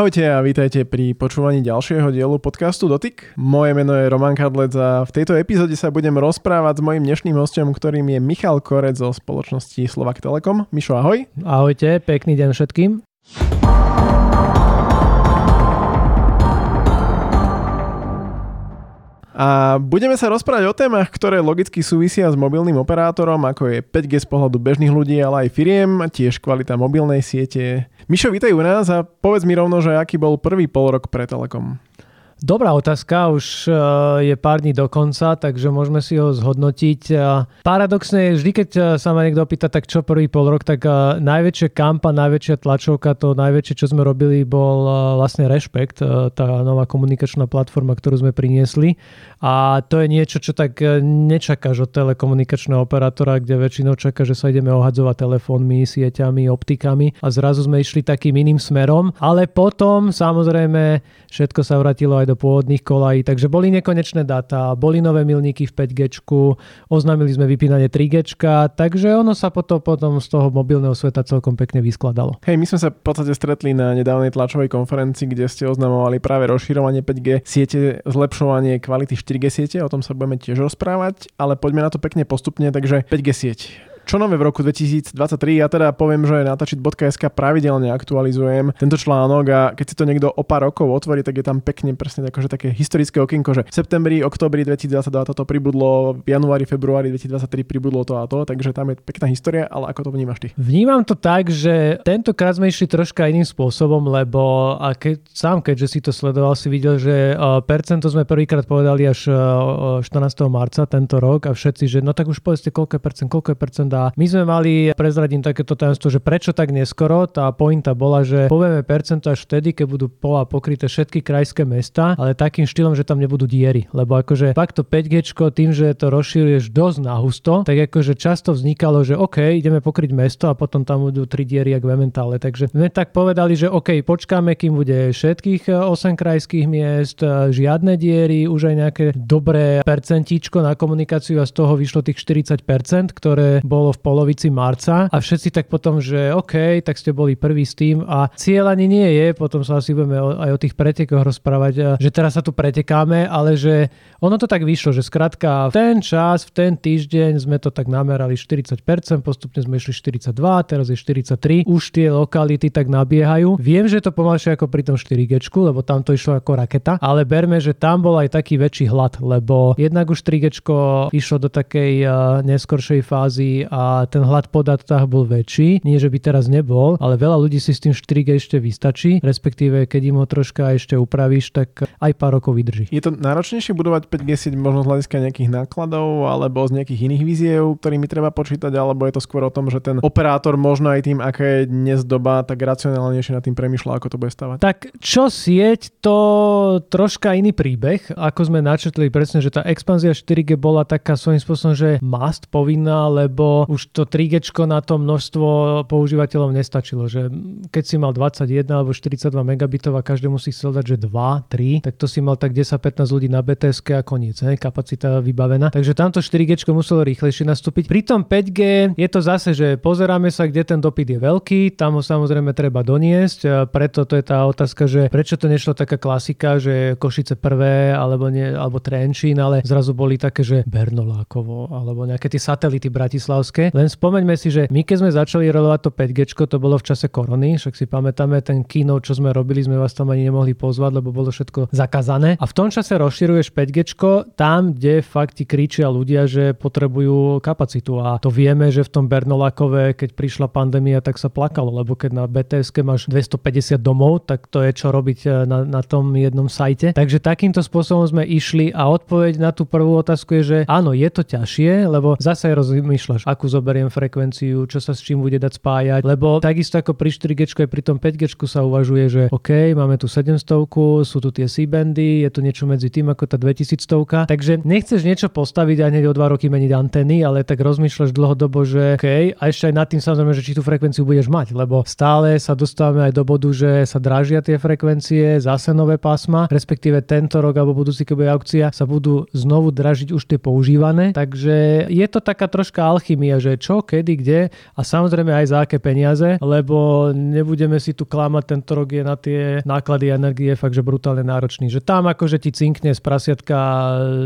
Ahojte a vítajte pri počúvaní ďalšieho dielu podcastu Dotyk. Moje meno je Roman Kadlec a v tejto epizóde sa budem rozprávať s mojim dnešným hostom, ktorým je Michal Korec zo spoločnosti Slovak Telekom. Mišo, ahoj. Ahojte, pekný deň všetkým. A budeme sa rozprávať o témach, ktoré logicky súvisia s mobilným operátorom, ako je 5G z pohľadu bežných ľudí, ale aj firiem, tiež kvalita mobilnej siete. Mišo, vítaj u nás a povedz mi rovno, že aký bol prvý pol rok pre Telekom. Dobrá otázka, už e, je pár dní do konca, takže môžeme si ho zhodnotiť. Paradoxne, vždy keď e, sa ma niekto opýta, tak čo prvý pol rok, tak e, najväčšia kampa, najväčšia tlačovka, to najväčšie, čo sme robili, bol vlastne Rešpekt, tá nová komunikačná platforma, ktorú sme priniesli. A to je niečo, čo tak nečakáš od telekomunikačného operátora, kde väčšinou čaká, že sa ideme ohadzovať telefónmi, sieťami, optikami a zrazu sme išli takým iným smerom. Ale potom, samozrejme, všetko sa vrátilo aj do pôvodných kolají, takže boli nekonečné dáta, boli nové milníky v 5G, oznámili sme vypínanie 3G, takže ono sa potom, potom z toho mobilného sveta celkom pekne vyskladalo. Hej, my sme sa v podstate stretli na nedávnej tlačovej konferencii, kde ste oznamovali práve rozširovanie 5G siete, zlepšovanie kvality 4G siete, o tom sa budeme tiež rozprávať, ale poďme na to pekne postupne, takže 5G sieť. Čo nové v roku 2023? Ja teda poviem, že natačiť.sk pravidelne aktualizujem tento článok a keď si to niekto o pár rokov otvorí, tak je tam pekne presne akože také historické okienko, že v septembri, oktobri 2022 toto pribudlo, v januári, februári 2023 pribudlo to a to, takže tam je pekná história, ale ako to vnímaš ty? Vnímam to tak, že tentokrát sme išli troška iným spôsobom, lebo a keď, sám keďže si to sledoval, si videl, že uh, percento sme prvýkrát povedali až uh, 14. marca tento rok a všetci, že no tak už povedzte koľko je percent, koľko je percent a my sme mali, prezradím takéto tajomstvo, že prečo tak neskoro, tá pointa bola, že povieme percento až vtedy, keď budú pola pokryté všetky krajské mesta, ale takým štýlom, že tam nebudú diery. Lebo akože fakt to 5G tým, že to rozširuješ dosť nahusto, tak akože často vznikalo, že OK, ideme pokryť mesto a potom tam budú tri diery jak v Ementále. Takže sme tak povedali, že OK, počkáme, kým bude všetkých 8 e, krajských miest, e, žiadne diery, už aj nejaké dobré percentíčko na komunikáciu a z toho vyšlo tých 40%, ktoré bolo bolo v polovici marca a všetci tak potom, že OK, tak ste boli prvý s tým a cieľ ani nie je, potom sa asi budeme aj o tých pretekoch rozprávať, že teraz sa tu pretekáme, ale že ono to tak vyšlo, že skrátka v ten čas, v ten týždeň sme to tak namerali 40%, postupne sme išli 42, teraz je 43, už tie lokality tak nabiehajú. Viem, že to pomalšie ako pri tom 4G, lebo tam to išlo ako raketa, ale berme, že tam bol aj taký väčší hlad, lebo jednak už 3G išlo do takej uh, neskoršej fázy a ten hlad po datách bol väčší. Nie, že by teraz nebol, ale veľa ľudí si s tým 4G ešte vystačí, respektíve keď im ho troška ešte upravíš, tak aj pár rokov vydrží. Je to náročnejšie budovať 5G sieť možno z hľadiska nejakých nákladov alebo z nejakých iných víziev, ktorými treba počítať, alebo je to skôr o tom, že ten operátor možno aj tým, aká je dnes doba, tak racionálnejšie nad tým premyšľa, ako to bude stavať. Tak čo sieť, to troška iný príbeh, ako sme načetli presne, že tá expanzia 4G bola taká svojím spôsobom, že must povinná, lebo už to 3G na to množstvo používateľov nestačilo, že keď si mal 21 alebo 42 megabitov a každému si chcel dať, že 2, 3, tak to si mal tak 10-15 ľudí na BTS a koniec, ne? kapacita vybavená. Takže tamto 4G muselo rýchlejšie nastúpiť. Pri tom 5G je to zase, že pozeráme sa, kde ten dopyt je veľký, tam ho samozrejme treba doniesť, preto to je tá otázka, že prečo to nešlo taká klasika, že Košice prvé alebo, nie, alebo Trenčín, ale zrazu boli také, že Bernolákovo alebo nejaké tie satelity bratislavské otázke. Len spomeňme si, že my keď sme začali rolovať to 5G, to bolo v čase korony, však si pamätáme ten kino, čo sme robili, sme vás tam ani nemohli pozvať, lebo bolo všetko zakázané. A v tom čase rozširuješ 5G tam, kde fakt ti kričia ľudia, že potrebujú kapacitu. A to vieme, že v tom Bernolakove, keď prišla pandémia, tak sa plakalo, lebo keď na BTS máš 250 domov, tak to je čo robiť e, na, na tom jednom sajte. Takže takýmto spôsobom sme išli a odpoveď na tú prvú otázku je, že áno, je to ťažšie, lebo zase rozmýšľaš, akú zoberiem frekvenciu, čo sa s čím bude dať spájať, lebo takisto ako pri 4G aj pri tom 5G sa uvažuje, že OK, máme tu 700, sú tu tie C-bandy, je tu niečo medzi tým ako tá 2100, takže nechceš niečo postaviť a hneď o 2 roky meniť antény, ale tak rozmýšľaš dlhodobo, že OK, a ešte aj nad tým samozrejme, že či tú frekvenciu budeš mať, lebo stále sa dostávame aj do bodu, že sa drážia tie frekvencie, zase nové pásma, respektíve tento rok alebo budúci, keď bude aukcia, sa budú znovu dražiť už tie používané, takže je to taká troška alchymia a že čo, kedy, kde a samozrejme aj za aké peniaze, lebo nebudeme si tu klamať, tento rok je na tie náklady energie fakt, že brutálne náročný. Že tam akože ti cinkne z prasiatka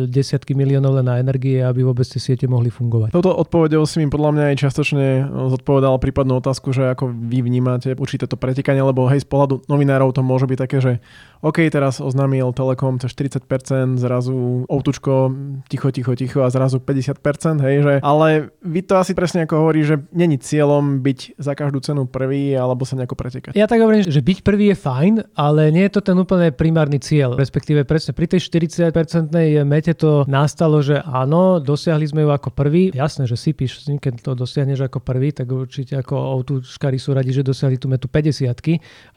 desiatky miliónov len na energie, aby vôbec tie siete mohli fungovať. Toto odpovedou si mi podľa mňa aj častočne zodpovedal prípadnú otázku, že ako vy vnímate určité to pretekanie, lebo hej, z pohľadu novinárov to môže byť také, že OK, teraz oznámil Telekom cez 40%, zrazu outučko ticho, ticho, ticho a zrazu 50%, hej, že, ale vy to asi presne ako hovorí, že není cieľom byť za každú cenu prvý alebo sa nejako pretekať. Ja tak hovorím, že byť prvý je fajn, ale nie je to ten úplne primárny cieľ. Respektíve presne pri tej 40-percentnej mete to nastalo, že áno, dosiahli sme ju ako prvý. Jasné, že si píš, keď to dosiahneš ako prvý, tak určite ako outučkári sú radi, že dosiahli tú metu 50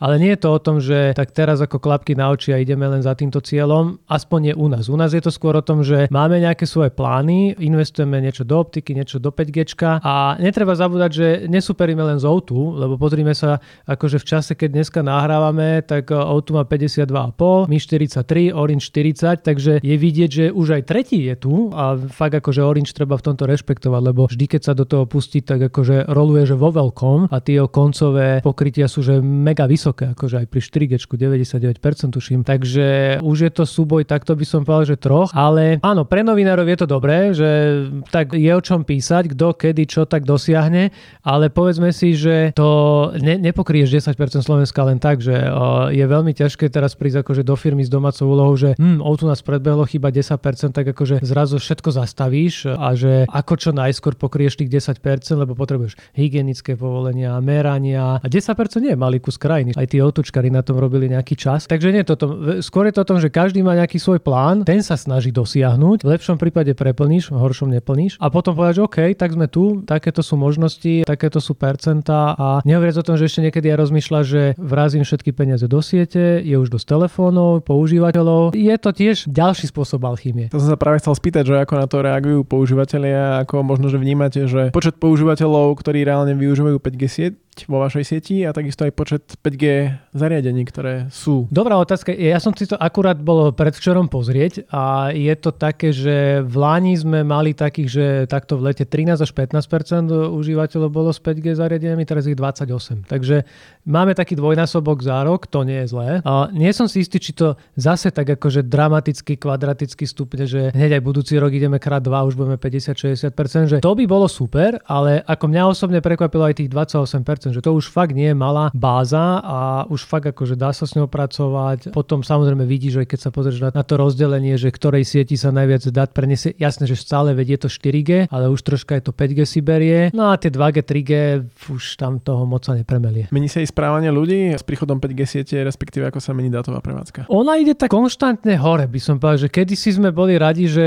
ale nie je to o tom, že tak teraz ako klapky na oči a ideme len za týmto cieľom, aspoň nie u nás. U nás je to skôr o tom, že máme nejaké svoje plány, investujeme niečo do optiky, niečo do 5G a netreba zabúdať, že nesúperíme len z O2, lebo pozrime sa, akože v čase, keď dneska nahrávame, tak O2 má 52,5, my 43, Orange 40, takže je vidieť, že už aj tretí je tu a fakt akože Orange treba v tomto rešpektovať, lebo vždy, keď sa do toho pustí, tak akože roluje, že vo veľkom a tie koncové pokrytia sú že mega vysoké, akože aj pri 4G 99% tuším. Takže už je to súboj, takto by som povedal, že troch. Ale áno, pre novinárov je to dobré, že tak je o čom písať, kto kedy čo tak dosiahne, ale povedzme si, že to ne, nepokrieš 10% Slovenska len tak, že o, je veľmi ťažké teraz prísť akože do firmy s domácou úlohou, že hm, tu nás predbehlo chyba 10%, tak akože zrazu všetko zastavíš a že ako čo najskôr pokrieš tých 10%, lebo potrebuješ hygienické povolenia, merania a 10% nie je malý kus krajiny. Aj tí autočkari na tom robili nejaký čas. Takže nie je skôr je to o tom, že každý má nejaký svoj plán, ten sa snaží dosiahnuť, v lepšom prípade preplníš, v horšom neplníš a potom povedať, že OK, tak sme tu, takéto sú možnosti, takéto sú percentá a nehovoriac o tom, že ešte niekedy ja rozmýšľa, že vrazím všetky peniaze do siete, je už dosť telefónov, používateľov. Je to tiež ďalší spôsob alchymie. To som sa práve chcel spýtať, že ako na to reagujú používateľia, ako možno, že vnímate, že počet používateľov, ktorí reálne využívajú 5G vo vašej sieti a takisto aj počet 5G zariadení, ktoré sú. Dobrá otázka. Ja som si to akurát bol predvčerom pozrieť a je to také, že v Lani sme mali takých, že takto v lete 13 až 15% užívateľov bolo s 5G zariadeniami, teraz ich 28. Takže máme taký dvojnásobok za rok, to nie je zlé. A nie som si istý, či to zase tak akože dramaticky, kvadraticky stupne, že hneď aj budúci rok ideme krát 2, už budeme 50-60%, že to by bolo super, ale ako mňa osobne prekvapilo aj tých 28%, že to už fakt nie je malá báza a už fakt akože dá sa s ňou pracovať. Potom samozrejme vidíš, že keď sa pozrieš na, to rozdelenie, že ktorej sieti sa najviac dát preniesie. Jasné, že stále vedie to 4G, ale už troška je to 5G si berie. No a tie 2G, 3G už tam toho moc sa nepremelie. Mení sa aj správanie ľudí s príchodom 5G siete, respektíve ako sa mení dátová prevádzka? Ona ide tak konštantne hore, by som povedal, že kedysi sme boli radi, že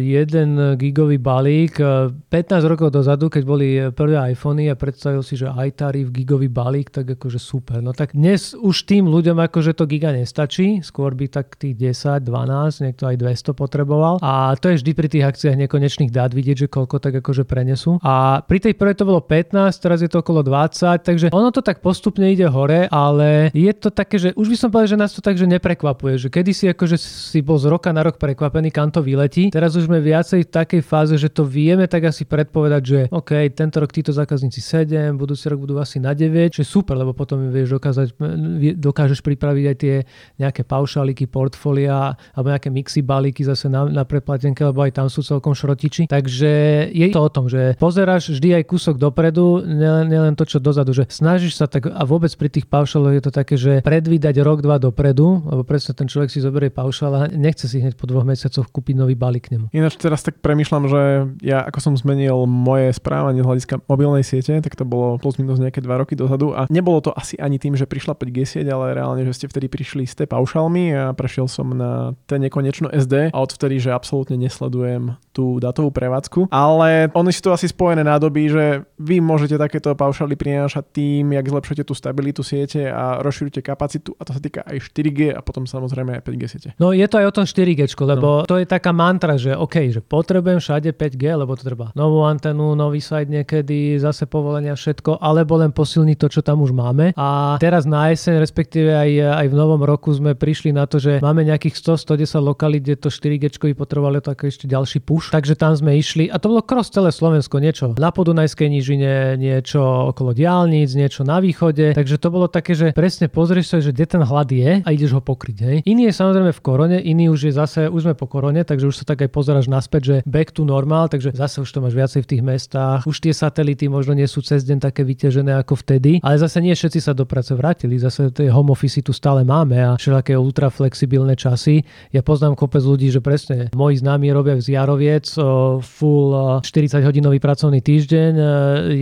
jeden gigový balík 15 rokov dozadu, keď boli prvé iPhony a predstavil si, že iTarif, gigový balík, tak akože super. No tak dnes už tým ľuďom akože to giga nestačí, skôr by tak tých 10, 12, niekto aj 200 potreboval. A to je vždy pri tých akciách nekonečných dát vidieť, že koľko tak akože prenesú. A pri tej prvej to bolo 15, teraz je to okolo 20, takže ono to tak postupne ide hore, ale je to také, že už by som povedal, že nás to tak, že neprekvapuje, že kedy si akože si bol z roka na rok prekvapený, kam to vyletí. Teraz už sme viacej v takej fáze, že to vieme tak asi predpovedať, že OK, tento rok títo zákazníci 7, budúci rok budú asi na 9, čo je super, lebo potom vieš dokázať, dokážeš pripraviť aj tie nejaké paušaliky, portfólia alebo nejaké mixy balíky zase na, na preplatenke, lebo aj tam sú celkom šrotiči. Takže je to o tom, že pozeráš vždy aj kúsok dopredu, nielen to, čo dozadu, že snažíš sa tak a vôbec pri tých paušaloch je to také, že predvídať rok, dva dopredu, lebo presne ten človek si zoberie paušal a nechce si hneď po dvoch mesiacoch kúpiť nový balík k nemu. Ináč teraz tak premyšľam, že ja ako som zmenil moje správanie z hľadiska mobilnej siete, tak to bolo plus minus nejaké dva roky dozadu a nebolo to asi ani tým, že prišla 5G sieť, ale reálne, že ste vtedy prišli s paušalmi a prešiel som na ten nekonečno SD a odvtedy, že absolútne nesledujem tú datovú prevádzku. Ale oni sú to asi spojené nádoby, že vy môžete takéto paušaly prinášať tým, jak zlepšujete tú stabilitu siete a rozšírite kapacitu a to sa týka aj 4G a potom samozrejme aj 5G siete. No je to aj o tom 4G, lebo no. to je taká mantra, že OK, že potrebujem všade 5G, lebo to treba novú antenu, nový site niekedy, zase povolenia všetko, alebo len posilniť to, čo tam už máme. A teraz na jeseň, respektíve aj, aj v novom roku sme prišli na to, že máme nejakých 100-110 lokalít, kde to 4G potrebovali tak ešte ďalší push takže tam sme išli a to bolo cross celé Slovensko, niečo na Podunajskej nížine, niečo okolo diálnic, niečo na východe, takže to bolo také, že presne pozrieš sa, že kde ten hlad je a ideš ho pokryť. Hej. Iný je samozrejme v korone, iný už je zase, už sme po korone, takže už sa tak aj pozeráš naspäť, že back to normal, takže zase už to máš viacej v tých mestách. Už tie satelity možno nie sú cez deň také vyťažené ako vtedy, ale zase nie všetci sa do práce vrátili, zase tie home office tu stále máme a všelaké ultra flexibilné časy. Ja poznám kopec ľudí, že presne moji známi robia z Jaroviec full 40 hodinový pracovný týždeň, e,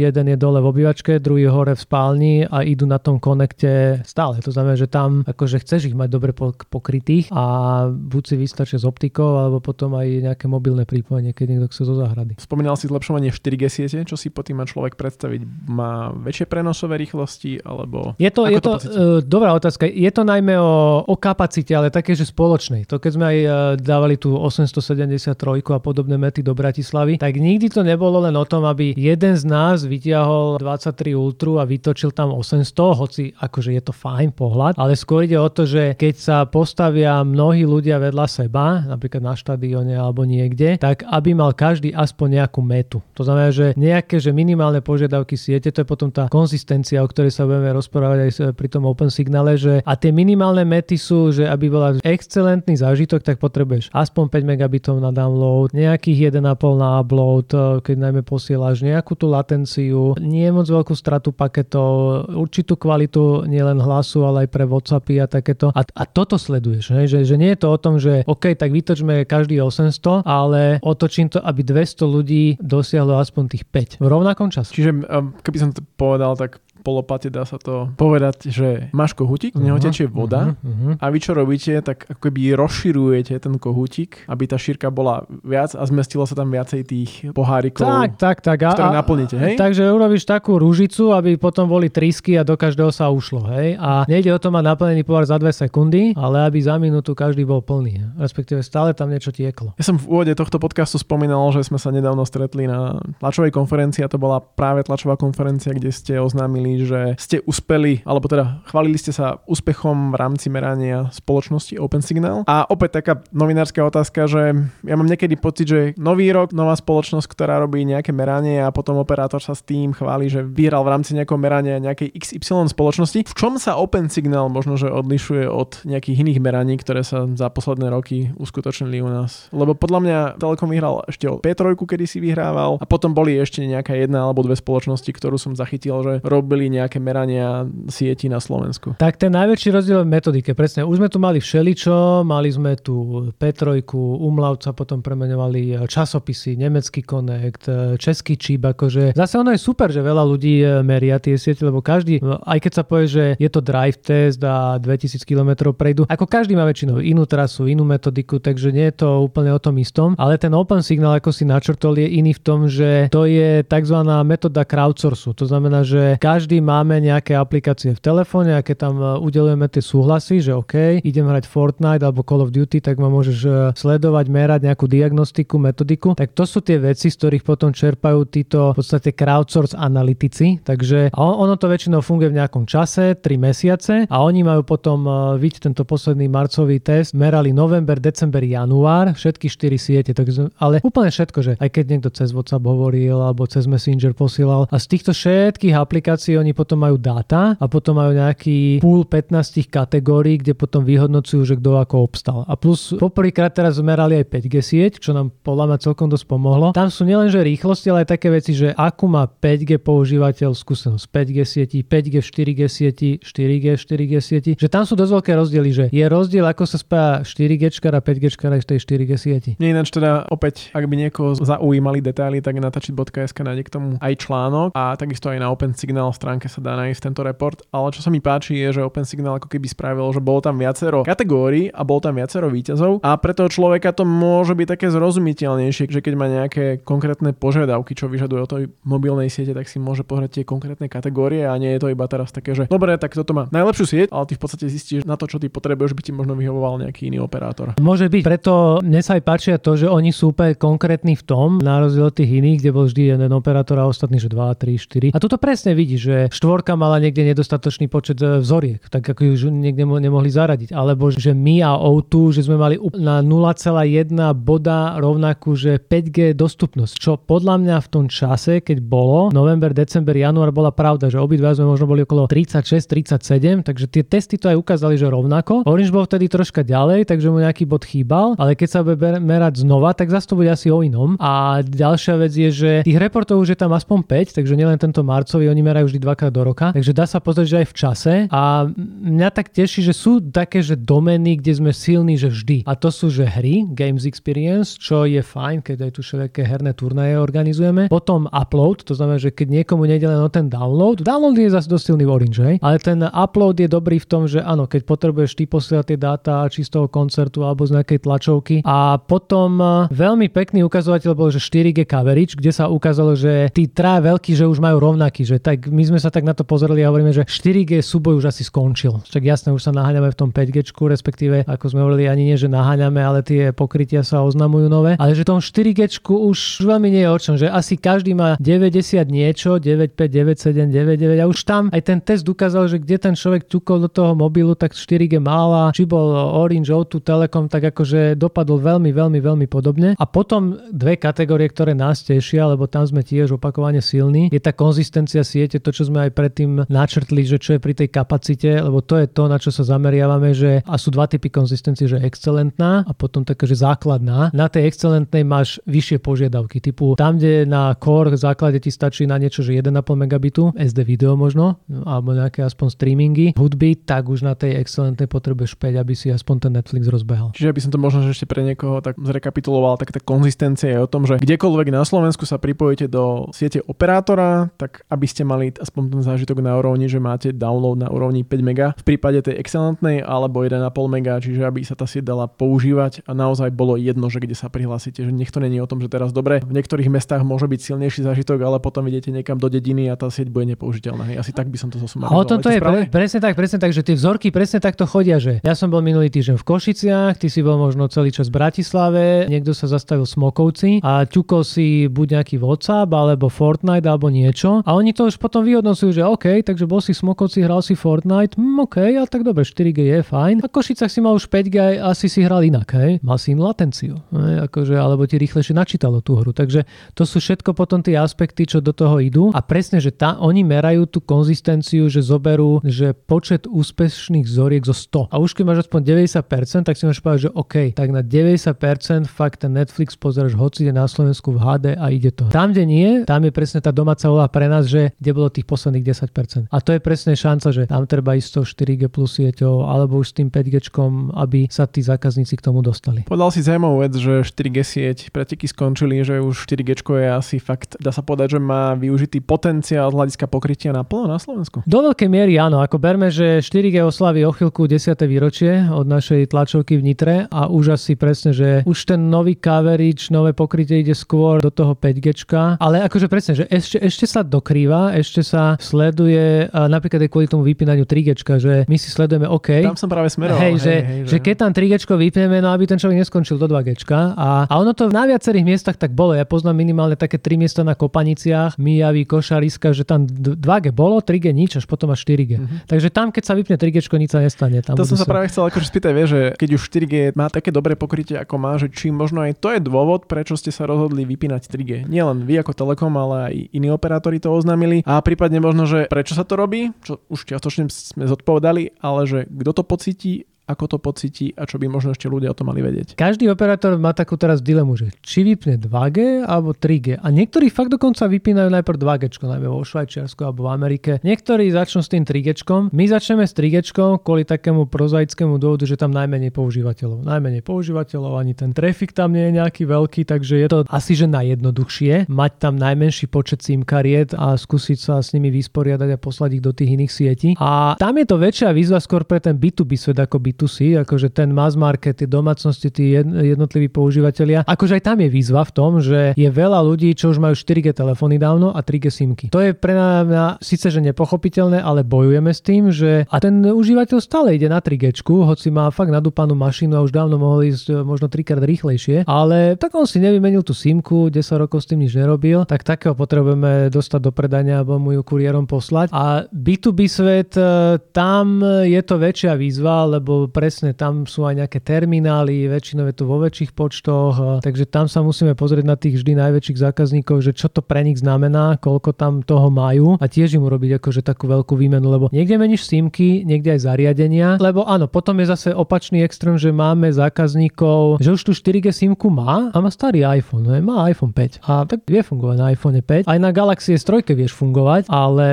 jeden je dole v obývačke, druhý hore v spálni a idú na tom konekte stále. To znamená, že tam akože chceš ich mať dobre pokrytých a buď si vystačia s optikou, alebo potom aj nejaké mobilné prípojenie, keď niekto chce zo záhrady. Spomínal si zlepšovanie 4G siete, čo si po tým má človek predstaviť? Má väčšie prenosové rýchlosti, alebo... Je to, je to, to uh, dobrá otázka. Je to najmä o, o kapacite, ale také, že spoločnej. To keď sme aj uh, dávali tú 873 a podobné mety do Bratislavy, tak nikdy to nebolo len o tom, aby jeden z nás vytiahol 23 Ultru a vytočil tam 800, hoci akože je to fajn pohľad, ale skôr ide o to, že keď sa postavia mnohí ľudia vedľa seba, napríklad na štadióne alebo niekde, tak aby mal každý aspoň nejakú metu. To znamená, že nejaké že minimálne požiadavky siete, to je potom tá konzistencia, o ktorej sa budeme rozprávať aj pri tom Open Signale, že a tie minimálne mety sú, že aby bola excelentný zážitok, tak potrebuješ aspoň 5 megabitov na download, nejakých 1,5 na upload, keď najmä posielaš nejakú tú latenciu, nie moc veľkú stratu paketov, určitú kvalitu nielen hlasu, ale aj pre WhatsAppy a takéto. A, a toto sleduješ, že, že nie je to o tom, že OK, tak vytočme každý 800, ale otočím to, aby 200 ľudí dosiahlo aspoň tých 5 v rovnakom čase. Čiže keby som to povedal, tak polopate dá sa to povedať, že máš kohútik, z neho uh-huh, tečie voda uh-huh, uh-huh. a vy čo robíte, tak ako keby rozširujete ten kohútik, aby tá šírka bola viac a zmestilo sa tam viacej tých pohárikov, tak, tak, tak. A, ktoré naplníte, hej? Takže urobíš takú rúžicu, aby potom boli trysky a do každého sa ušlo, hej? A nejde o to mať naplnený pohár za 2 sekundy, ale aby za minútu každý bol plný. Respektíve stále tam niečo tieklo. Ja som v úvode tohto podcastu spomínal, že sme sa nedávno stretli na tlačovej konferencii a to bola práve tlačová konferencia, kde ste oznámili že ste uspeli, alebo teda chválili ste sa úspechom v rámci merania spoločnosti OpenSignal. A opäť taká novinárska otázka, že ja mám niekedy pocit, že nový rok, nová spoločnosť, ktorá robí nejaké meranie a potom operátor sa s tým chváli, že vyhral v rámci nejakého merania nejakej XY spoločnosti. V čom sa OpenSignal možno, že odlišuje od nejakých iných meraní, ktoré sa za posledné roky uskutočnili u nás? Lebo podľa mňa Telekom vyhral ešte o P3, kedy si vyhrával a potom boli ešte nejaká jedna alebo dve spoločnosti, ktorú som zachytil, že robili nejaké merania sieti na Slovensku? Tak ten najväčší rozdiel v metodike, presne. Už sme tu mali všeličo, mali sme tu P3, Umlavca, potom premenovali časopisy, nemecký Connect, český čip, akože zase ono je super, že veľa ľudí eh, meria tie siete, lebo každý, aj keď sa povie, že je to drive test a 2000 km prejdu, ako každý má väčšinou inú trasu, inú metodiku, takže nie je to úplne o tom istom, ale ten open signal, ako si načrtol, je iný v tom, že to je tzv. metóda crowdsourcu. To znamená, že každý máme nejaké aplikácie v telefóne a keď tam e, udelujeme tie súhlasy, že OK, idem hrať Fortnite alebo Call of Duty, tak ma môžeš e, sledovať, merať nejakú diagnostiku, metodiku, tak to sú tie veci, z ktorých potom čerpajú títo v podstate crowdsource analytici. Takže ono to väčšinou funguje v nejakom čase, 3 mesiace a oni majú potom, e, vidíte tento posledný marcový test, merali november, december, január, všetky 4 siete, takže, ale úplne všetko, že aj keď niekto cez WhatsApp hovoril alebo cez Messenger posielal a z týchto všetkých aplikácií oni potom majú dáta a potom majú nejaký pool 15 kategórií, kde potom vyhodnocujú, že kto ako obstal. A plus poprvýkrát teraz zmerali aj 5G sieť, čo nám podľa mňa celkom dosť pomohlo. Tam sú nielenže rýchlosti, ale aj také veci, že akú má 5G používateľ skúsenosť 5G sieti, 5G, 4G sieti, 4G, 4G sieti, že tam sú dosť veľké rozdiely, že je rozdiel, ako sa spája 4G a 5G aj v tej 4G sieti. Nie ináč teda opäť, ak by niekoho zaujímali detaily, tak na tačit.sk nájde k tomu aj článok a takisto aj na Open Signal stránke sa dá nájsť tento report, ale čo sa mi páči je, že Open Signal ako keby spravil, že bolo tam viacero kategórií a bolo tam viacero výťazov a pre toho človeka to môže byť také zrozumiteľnejšie, že keď má nejaké konkrétne požiadavky, čo vyžaduje o tej mobilnej siete, tak si môže pohrať tie konkrétne kategórie a nie je to iba teraz také, že dobre, tak toto má najlepšiu sieť, ale ty v podstate zistíš na to, čo ty potrebuješ, by ti možno vyhovoval nejaký iný operátor. Môže byť, preto mne sa aj páčia to, že oni sú úplne konkrétni v tom, na rozdiel od tých iných, kde bol vždy jeden operátor a ostatní, že 2, 3, 4. A toto presne vidí, že štvorka mala niekde nedostatočný počet e, vzoriek, tak ako ju niekde nemohli zaradiť. Alebo že my a O2, že sme mali na 0,1 boda rovnakú, že 5G dostupnosť, čo podľa mňa v tom čase, keď bolo, november, december, január bola pravda, že obidva sme možno boli okolo 36, 37, takže tie testy to aj ukázali, že rovnako. Orange bol vtedy troška ďalej, takže mu nejaký bod chýbal, ale keď sa bude merať znova, tak zase to bude asi o inom. A ďalšia vec je, že tých reportov už je tam aspoň 5, takže nielen tento marcový, oni merajú vždy dvakrát do roka, takže dá sa pozrieť, že aj v čase. A mňa tak teší, že sú také, že domény, kde sme silní, že vždy. A to sú, že hry, Games Experience, čo je fajn, keď aj tu všetké herné turnaje organizujeme. Potom upload, to znamená, že keď niekomu nejde len o ten download, download je zase dosť silný v Orange, hej? ale ten upload je dobrý v tom, že áno, keď potrebuješ ty posielať tie dáta či z toho koncertu alebo z nejakej tlačovky. A potom e, veľmi pekný ukazovateľ bol, že 4G coverage, kde sa ukázalo, že tí traja veľkí, že už majú rovnaký, že tak my sme sa tak na to pozreli a hovoríme, že 4G súboj už asi skončil. Však jasné, už sa naháňame v tom 5G, respektíve ako sme hovorili ani nie, že naháňame, ale tie pokrytia sa oznamujú nové. Ale že tom 4G už veľmi nie je o čom, že asi každý má 90 niečo, 95, 97, 99 a už tam aj ten test ukázal, že kde ten človek ťukol do toho mobilu, tak 4G mala, či bol Orange, O2, Telekom, tak akože dopadol veľmi, veľmi, veľmi podobne. A potom dve kategórie, ktoré nás tešia, lebo tam sme tiež opakovane silní, je tá konzistencia siete, to, čo sme aj predtým načrtli, že čo je pri tej kapacite, lebo to je to, na čo sa zameriavame, že a sú dva typy konzistencie, že excelentná a potom taká, že základná. Na tej excelentnej máš vyššie požiadavky, typu tam, kde na core základe ti stačí na niečo, že 1,5 megabitu, SD video možno, alebo nejaké aspoň streamingy, hudby, tak už na tej excelentnej potrebuješ 5, aby si aspoň ten Netflix rozbehal. Čiže by som to možno že ešte pre niekoho tak zrekapituloval, tak tá konzistencia je o tom, že kdekoľvek na Slovensku sa pripojíte do siete operátora, tak aby ste mali aspoň ten zážitok na úrovni, že máte download na úrovni 5 mega v prípade tej excelentnej alebo 1,5 mega, čiže aby sa tá sieť dala používať a naozaj bolo jedno, že kde sa prihlásite, že nech to není o tom, že teraz dobre, v niektorých mestách môže byť silnejší zážitok, ale potom idete niekam do dediny a tá sieť bude nepoužiteľná. Hej, asi tak by som to zosumarizoval. O tom to je pre, presne tak, presne tak, že tie vzorky presne takto chodia, že ja som bol minulý týždeň v Košiciach, ty si bol možno celý čas v Bratislave, niekto sa zastavil v Smokovci a ťukol si buď nejaký WhatsApp alebo Fortnite alebo niečo a oni to už potom vyhodnocujú, že OK, takže bol si v Smokovci, hral si Fortnite, hm, OK, ale tak dobre, 4G je fajn. A Košicach si mal už 5G, asi si hral inak, hej. Mal si inú latenciu, hej, akože, alebo ti rýchlejšie načítalo tú hru. Takže to sú všetko potom tie aspekty, čo do toho idú. A presne, že tá, oni merajú tú konzistenciu, že zoberú, že počet úspešných vzoriek zo 100. A už keď máš aspoň 90%, tak si môžeš povedať, že OK, tak na 90% fakt ten Netflix pozeráš hoci na Slovensku v HD a ide to. Tam, kde nie, tam je presne tá domáca úloha pre nás, že kde bolo tých posledných 10%. A to je presne šanca, že tam treba ísť s 4G plus sieťou alebo už s tým 5G, aby sa tí zákazníci k tomu dostali. Podal si zaujímavú vec, že 4G sieť preteky skončili, že už 4G je asi fakt, dá sa povedať, že má využitý potenciál z hľadiska pokrytia naplno na Slovensku. Do veľkej miery áno, ako berme, že 4G oslaví o chvíľku 10. výročie od našej tlačovky v Nitre a už asi presne, že už ten nový coverage, nové pokrytie ide skôr do toho 5G, ale akože presne, že ešte, ešte sa dokrýva, ešte sa sleduje napríklad aj kvôli tomu vypínaniu 3G, že my si sledujeme OK. Tam som práve smeroval. Hej, hej, že, hej, že keď tam 3G vypneme, no aby ten človek neskončil do 2G. A, a ono to na viacerých miestach tak bolo. Ja poznám minimálne také 3 miesta na Kopaniciach, Mijaví, Košariska, že tam 2G bolo, 3G nič, až potom až 4G. Mm-hmm. Takže tam, keď sa vypne 3G, nič sa nestane. Tam to som sa práve chcel akože spýtať, vie, že keď už 4G má také dobré pokrytie, ako má, že či možno aj to je dôvod, prečo ste sa rozhodli vypínať 3G. Nielen vy ako Telekom, ale aj iní operátori to oznámili. A prípadne možno, že prečo sa to robí, čo už čiastočne sme zodpovedali, ale že kto to pocíti ako to pocíti a čo by možno ešte ľudia o tom mali vedieť. Každý operátor má takú teraz dilemu, že či vypne 2G alebo 3G. A niektorí fakt dokonca vypínajú najprv 2G, najmä vo Švajčiarsku alebo v Amerike. Niektorí začnú s tým 3G. My začneme s 3G kvôli takému prozaickému dôvodu, že tam najmenej používateľov. Najmenej používateľov, ani ten trafik tam nie je nejaký veľký, takže je to asi že najjednoduchšie mať tam najmenší počet SIM kariet a skúsiť sa s nimi vysporiadať a poslať ich do tých iných sietí. A tam je to väčšia výzva skôr pre ten B2B svet ako B2C, akože ten mass market, tie domácnosti, tí jednotliví používateľia. Akože aj tam je výzva v tom, že je veľa ľudí, čo už majú 4G telefóny dávno a 3G simky. To je pre mňa síce, že nepochopiteľné, ale bojujeme s tým, že a ten užívateľ stále ide na 3G, hoci má fakt nadúpanú mašinu a už dávno mohol ísť e, možno trikrát rýchlejšie, ale tak on si nevymenil tú simku, 10 rokov s tým nič nerobil, tak takého potrebujeme dostať do predania alebo mu ju kuriérom poslať. A B2B svet, e, tam je to väčšia výzva, lebo presne tam sú aj nejaké terminály, väčšinou je to vo väčších počtoch, e, takže tam sa musíme pozrieť na tých vždy najväčších zákazníkov, že čo to pre nich znamená, koľko tam toho majú a tiež im urobiť akože takú veľkú výmenu, lebo niekde meníš simky, niekde aj zariadenia, lebo áno, potom je zase opačný extrém, že máme zákazníkov, že už tu 4G simku má a má starý iPhone, ne? má iPhone 5 a tak vie fungovať na iPhone 5. Aj na Galaxy S3 vieš fungovať, ale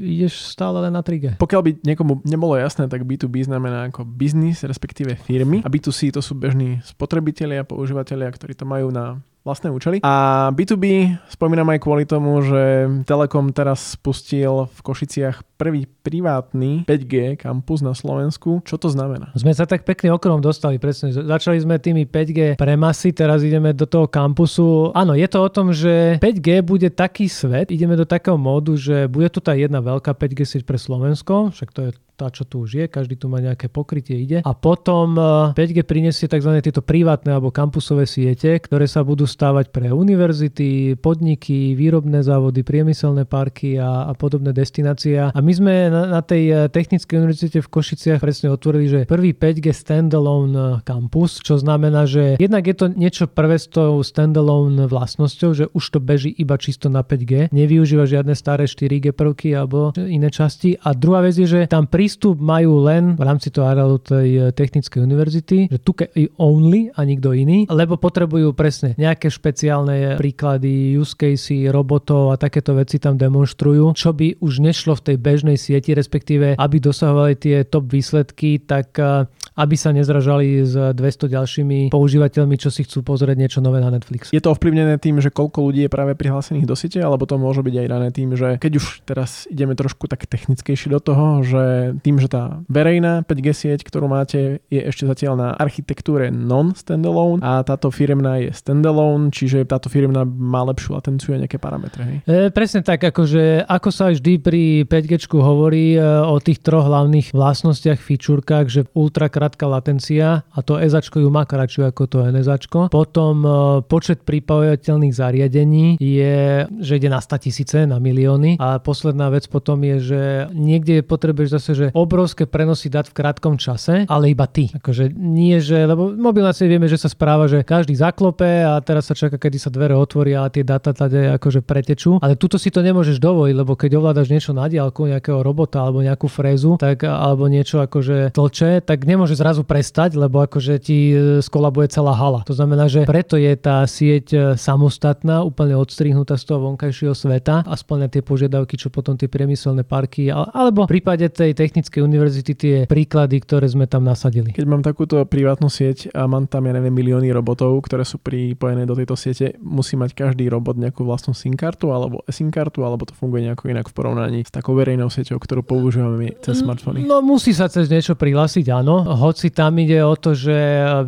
ideš stále len na 3G. Pokiaľ by niekomu nebolo jasné, tak B2B znamená ako biznis, respektíve firmy a B2C to sú bežní spotrebitelia, používateľia, ktorí to majú na vlastné účely. A B2B spomínam aj kvôli tomu, že Telekom teraz spustil v Košiciach prvý privátny 5G kampus na Slovensku. Čo to znamená? Sme sa tak pekne okrom dostali, presne. Začali sme tými 5G premasy, teraz ideme do toho kampusu. Áno, je to o tom, že 5G bude taký svet, ideme do takého módu, že bude tu tá jedna veľká 5G sieť pre Slovensko, však to je tá, čo tu už je, každý tu má nejaké pokrytie, ide. A potom 5G eh, prinesie tzv. tieto privátne alebo kampusové siete, ktoré sa budú stávať pre univerzity, podniky, výrobné závody, priemyselné parky a, a podobné destinácie. A my sme na, na tej eh, technickej univerzite v Košiciach presne otvorili, že prvý 5G standalone kampus, čo znamená, že jednak je to niečo prvé s tou standalone vlastnosťou, že už to beží iba čisto na 5G, nevyužíva žiadne staré 4G prvky alebo iné časti. A druhá vec je, že tam pri prístup majú len v rámci toho areálu tej eh, technickej univerzity, že tu only a nikto iný, lebo potrebujú presne nejaké špeciálne príklady, use casey, robotov a takéto veci tam demonstrujú, čo by už nešlo v tej bežnej sieti, respektíve aby dosahovali tie top výsledky, tak eh, aby sa nezražali s 200 ďalšími používateľmi, čo si chcú pozrieť niečo nové na Netflix. Je to ovplyvnené tým, že koľko ľudí je práve prihlásených do siete, alebo to môže byť aj dané tým, že keď už teraz ideme trošku tak technickejšie do toho, že tým, že tá verejná 5G sieť, ktorú máte, je ešte zatiaľ na architektúre non-standalone a táto firmná je standalone, čiže táto firmná má lepšiu latenciu a nejaké parametre. Hej? E, presne tak, akože ako sa vždy pri 5G hovorí e, o tých troch hlavných vlastnostiach, fičúrkach, že ultra krátka latencia a to EZAčko ju má kratšiu ako to NSAčko. Potom e, počet pripojateľných zariadení je, že ide na 100 tisíce, na milióny. A posledná vec potom je, že niekde potrebuješ zase, že obrovské prenosy dát v krátkom čase, ale iba ty. Akože nie, že, lebo mobilná vieme, že sa správa, že každý zaklope a teraz sa čaká, kedy sa dvere otvoria a tie dáta tady akože pretečú. Ale tuto si to nemôžeš dovoliť, lebo keď ovládaš niečo na diálku, nejakého robota alebo nejakú frézu, tak alebo niečo akože tlče, tak nemôže môže zrazu prestať, lebo akože ti e, skolabuje celá hala. To znamená, že preto je tá sieť e, samostatná, úplne odstrihnutá z toho vonkajšieho sveta a splňa tie požiadavky, čo potom tie priemyselné parky, alebo v prípade tej technickej univerzity tie príklady, ktoré sme tam nasadili. Keď mám takúto privátnu sieť a mám tam, ja neviem, milióny robotov, ktoré sú pripojené do tejto siete, musí mať každý robot nejakú vlastnú SIM kartu alebo SIM kartu, alebo to funguje nejako inak v porovnaní s takou verejnou sieťou, ktorú používame cez smartfóny? No musí sa cez niečo prihlásiť, áno hoci tam ide o to, že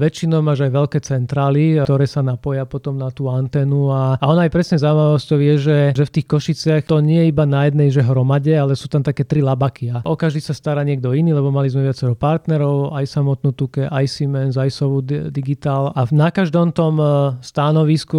väčšinou máš aj veľké centrály, ktoré sa napoja potom na tú antenu a, a ona aj presne zaujímavosťou je, že, že v tých Košiciach to nie je iba na jednej že hromade, ale sú tam také tri labaky a o každý sa stará niekto iný, lebo mali sme viacero partnerov, aj samotnú Tuke, aj Siemens, aj Sovu Digital a na každom tom e, stanovisku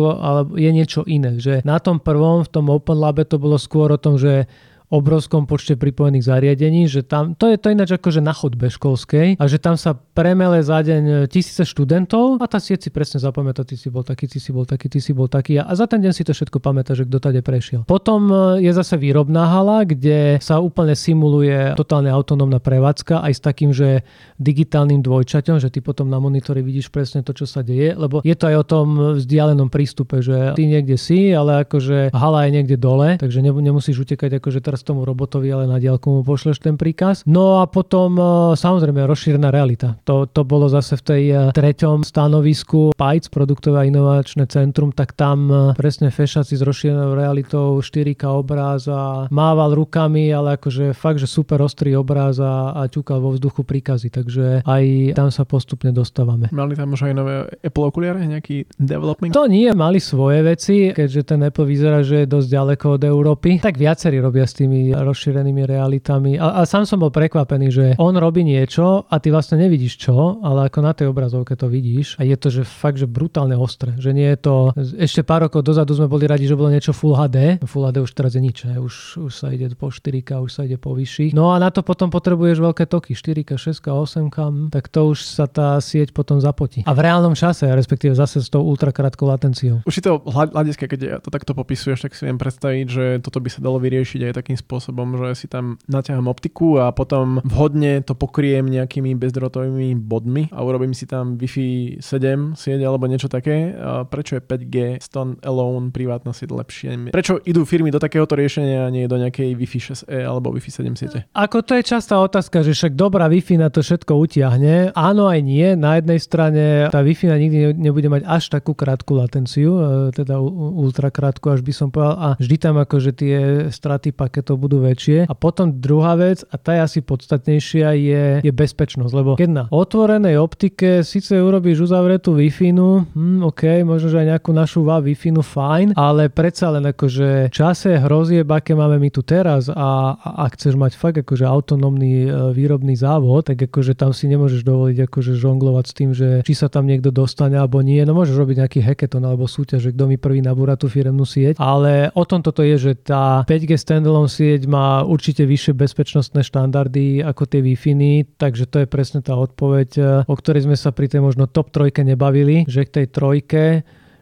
je niečo iné, že na tom prvom, v tom Open Labe to bolo skôr o tom, že obrovskom počte pripojených zariadení, že tam, to je to ináč akože na chodbe školskej a že tam sa premele za deň tisíce študentov a tá sieť si presne zapamätá, ty si bol taký, ty si bol taký, ty si bol taký a, a za ten deň si to všetko pamätá, že kto tade prešiel. Potom e, je zase výrobná hala, kde sa úplne simuluje totálne autonómna prevádzka aj s takým, že digitálnym dvojčaťom, že ty potom na monitore vidíš presne to, čo sa deje, lebo je to aj o tom vzdialenom prístupe, že ty niekde si, ale akože hala je niekde dole, takže nemusíš utekať akože teraz teraz tomu robotovi, ale na diálku mu pošleš ten príkaz. No a potom samozrejme rozšírená realita. To, to bolo zase v tej treťom stanovisku PITES, produktové a inovačné centrum, tak tam presne fešaci s rozšírenou realitou 4K obráz a mával rukami, ale akože fakt, že super ostrý obráz a, a ťukal vo vzduchu príkazy, takže aj tam sa postupne dostávame. Mali tam už aj nové Apple okuliare, nejaký development? To nie, mali svoje veci, keďže ten Apple vyzerá, že je dosť ďaleko od Európy. Tak viacerí robia s tými rozšírenými realitami. A, a sám som bol prekvapený, že on robí niečo a ty vlastne nevidíš čo, ale ako na tej obrazovke to vidíš. A je to, že fakt, že brutálne ostré. Že nie je to... Ešte pár rokov dozadu sme boli radi, že bolo niečo Full HD. Full HD už teraz je nič. Ne? Už, už sa ide po 4K, už sa ide po vyšších. No a na to potom potrebuješ veľké toky. 4K, 6K, 8K. Tak to už sa tá sieť potom zapotí. A v reálnom čase, respektíve zase s tou ultrakrátkou latenciou. Už si to hľadiska, keď to takto popisuješ, tak si viem predstaviť, že toto by sa dalo vyriešiť aj takým spôsobom, že si tam naťahám optiku a potom vhodne to pokriem nejakými bezdrotovými bodmi a urobím si tam Wi-Fi 7 sieť alebo niečo také. Prečo je 5G stand alone privátna sieť lepšie? Prečo idú firmy do takéhoto riešenia a nie do nejakej Wi-Fi 6E alebo Wi-Fi 7 siete? Ako to je častá otázka, že však dobrá Wi-Fi na to všetko utiahne. Áno aj nie. Na jednej strane tá Wi-Fi nikdy nebude mať až takú krátku latenciu, e, teda ultra krátku, až by som povedal. A vždy tam akože tie straty paketov budú väčšie. A potom druhá vec, a tá je asi podstatnejšia, je, je bezpečnosť. Lebo keď na otvorenej optike síce urobíš uzavretú Wi-Fi, hm, OK, možno, že aj nejakú našu Wi-Fi, fajn, ale predsa len akože čase hrozie, aké máme my tu teraz a, a ak chceš mať fakt akože autonómny e, výrobný závod, tak akože tam si nemôžeš dovoliť akože žonglovať s tým, že či sa tam niekto dostane alebo nie. No môžeš robiť nejaký hackathon alebo súťaž, že kto mi prvý nabúra tú firemnú sieť, ale o tom toto je, že tá 5G standalone sieť má určite vyššie bezpečnostné štandardy ako tie Wi-Fi, takže to je presne tá odpoveď, e, o ktorej sme sa pri tej možno top trojke nebavili, že k tej trojke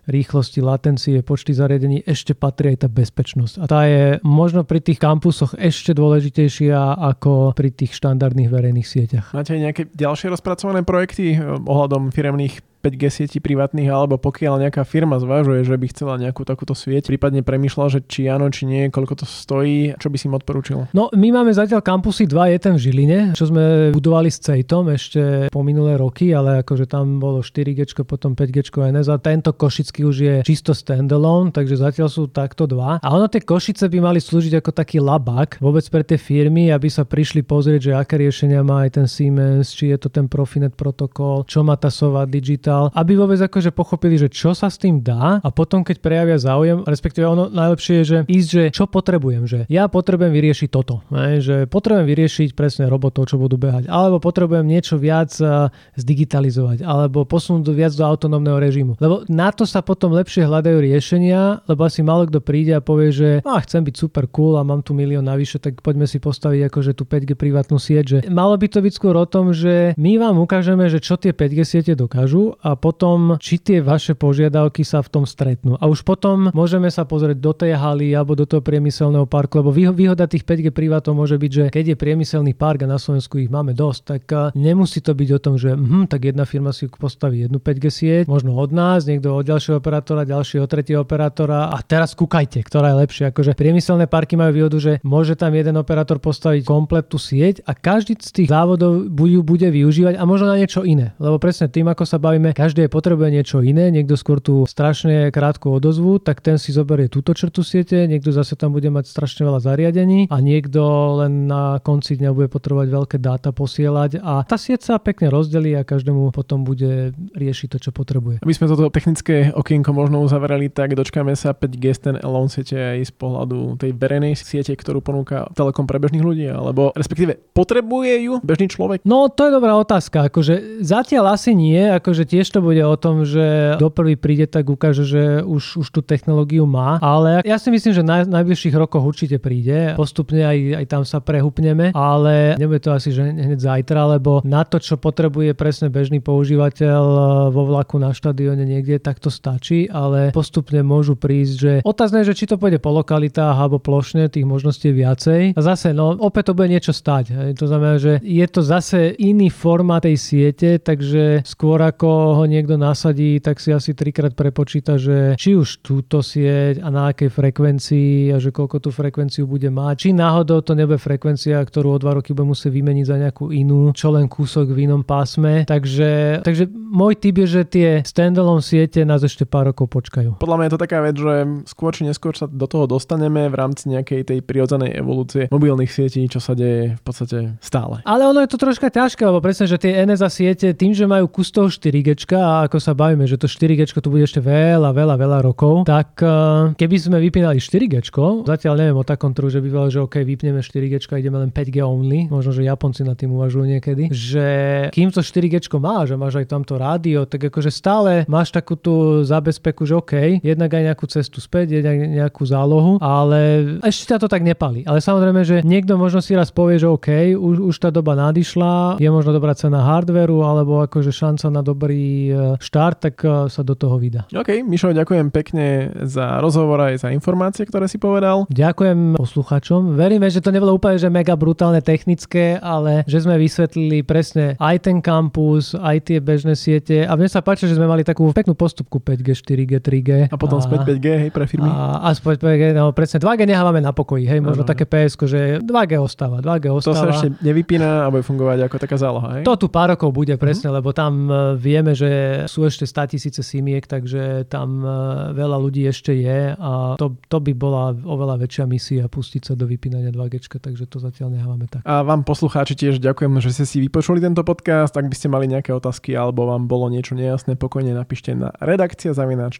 rýchlosti, latencie, počty zariadení ešte patrí aj tá bezpečnosť. A tá je možno pri tých kampusoch ešte dôležitejšia ako pri tých štandardných verejných sieťach. Máte nejaké ďalšie rozpracované projekty eh, ohľadom firemných 5G sieti privátnych, alebo pokiaľ nejaká firma zvažuje, že by chcela nejakú takúto sieť, prípadne premyšľal, že či áno, či nie, koľko to stojí, čo by si im odporúčil? No, my máme zatiaľ kampusy 2, je ten v Žiline, čo sme budovali s CEITom ešte po minulé roky, ale akože tam bolo 4G, potom 5G NS a tento Košický už je čisto standalone, takže zatiaľ sú takto dva. A ono tie Košice by mali slúžiť ako taký labak vôbec pre tie firmy, aby sa prišli pozrieť, že aké riešenia má aj ten Siemens, či je to ten Profinet protokol, čo má tá Sova Digital povedal, aby vôbec akože pochopili, že čo sa s tým dá a potom keď prejavia záujem, respektíve ono najlepšie je, že ísť, že čo potrebujem, že ja potrebujem vyriešiť toto, ne? že potrebujem vyriešiť presne robotov, čo budú behať, alebo potrebujem niečo viac uh, zdigitalizovať, alebo posunúť viac do autonómneho režimu. Lebo na to sa potom lepšie hľadajú riešenia, lebo asi málo kto príde a povie, že no, chcem byť super cool a mám tu milión navyše, tak poďme si postaviť akože tú 5G privátnu sieť, že malo by to byť skôr o tom, že my vám ukážeme, že čo tie 5G siete dokážu a potom, či tie vaše požiadavky sa v tom stretnú. A už potom môžeme sa pozrieť do tej haly alebo do toho priemyselného parku, lebo výhoda tých 5G privátov môže byť, že keď je priemyselný park a na Slovensku ich máme dosť, tak nemusí to byť o tom, že hm, tak jedna firma si postaví jednu 5G sieť, možno od nás, niekto od ďalšieho operátora, ďalší od tretieho operátora a teraz kúkajte, ktorá je lepšia. Akože priemyselné parky majú výhodu, že môže tam jeden operátor postaviť kompletnú sieť a každý z tých závodov bude využívať a možno na niečo iné. Lebo presne tým, ako sa bavíme, každý potrebuje niečo iné, niekto skôr tú strašne krátku odozvu, tak ten si zoberie túto črtu siete, niekto zase tam bude mať strašne veľa zariadení a niekto len na konci dňa bude potrebovať veľké dáta posielať a tá sieť sa pekne rozdelí a každému potom bude riešiť to, čo potrebuje. Aby sme toto technické okienko možno uzavreli, tak dočkáme sa 5G ten alone siete aj z pohľadu tej verejnej siete, ktorú ponúka Telekom pre bežných ľudí, alebo respektíve potrebuje ju bežný človek? No to je dobrá otázka. Akože zatiaľ asi nie, akože tiež to bude o tom, že kto prvý príde, tak ukáže, že už, už tú technológiu má. Ale ja si myslím, že na najbližších rokoch určite príde. Postupne aj, aj tam sa prehupneme, ale nebude to asi že hneď zajtra, lebo na to, čo potrebuje presne bežný používateľ eh, vo vlaku na štadióne niekde, tak to stačí, ale postupne môžu prísť, že otázne je, že či to pôjde po lokalitách alebo plošne, tých možností je viacej. A zase, no opäť to bude niečo stať. To znamená, že je to zase iný formát tej siete, takže skôr ako ho niekto nasadí, tak si asi trikrát prepočíta, že či už túto sieť a na akej frekvencii a že koľko tú frekvenciu bude mať. Či náhodou to nebude frekvencia, ktorú o dva roky bude musieť vymeniť za nejakú inú, čo len kúsok v inom pásme. Takže, takže môj typ je, že tie standalone siete nás ešte pár rokov počkajú. Podľa mňa je to taká vec, že skôr či neskôr sa do toho dostaneme v rámci nejakej tej prirodzenej evolúcie mobilných sietí, čo sa deje v podstate stále. Ale ono je to troška ťažké, lebo presne, že tie NSA siete tým, že majú kus toho 4G a ako sa bavíme, že to 4G tu bude ešte veľa, veľa, veľa rokov, tak eh, keby sme vypínali 4G, zatiaľ neviem o takom trhu, že by povedal, že OK, vypneme 4G a ideme len 5G only, možno, že Japonci na tým uvažujú niekedy, že kým to 4G má, že máš aj tamto rádio, tak akože stále máš takú tú zabezpeku, že OK, jednak aj nejakú cestu späť, jednak nejakú zálohu, ale ešte ťa to tak nepali. Ale samozrejme, že niekto možno si raz povie, že OK, už, už tá doba nadišla, je možno dobrá cena hardveru, alebo akože šanca na dobrý e, štart, tak e, sa do toho vydá. OK, Mišo, ďakujem pekne za rozhovor aj za informácie, ktoré si povedal. Ďakujem posluchačom. Veríme, že to nebolo úplne že mega brutálne technické, ale že sme vysvetlili presne aj ten kampus, aj tie bežné siete. A mne sa páči, že sme mali takú peknú postupku 5G, 4G, 3G. A potom a, späť 5G, hej, pre firmy. A, a späť 5G, no presne 2G nehávame na pokoji, hej, možno ano. také PSK, že 2G ostáva, 2G ostáva. To sa ešte nevypína a bude fungovať ako taká záloha, hej? To tu pár rokov bude presne, mm. lebo tam e, vieme, že sú ešte 100 tisíce simiek, takže tam e, veľa ľudí ešte je a to, to by bola oveľa väčšia misia pustiť sa do vypínania 2G, takže to zatiaľ nehávame tak. A vám poslucháči tiež ďakujem, že ste si vypočuli tento podcast. Ak by ste mali nejaké otázky alebo vám bolo niečo nejasné, pokojne napíšte na redakcia zavináč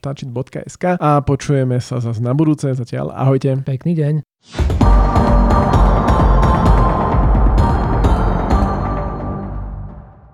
a počujeme sa zase na budúce. Zatiaľ ahojte. Pekný deň.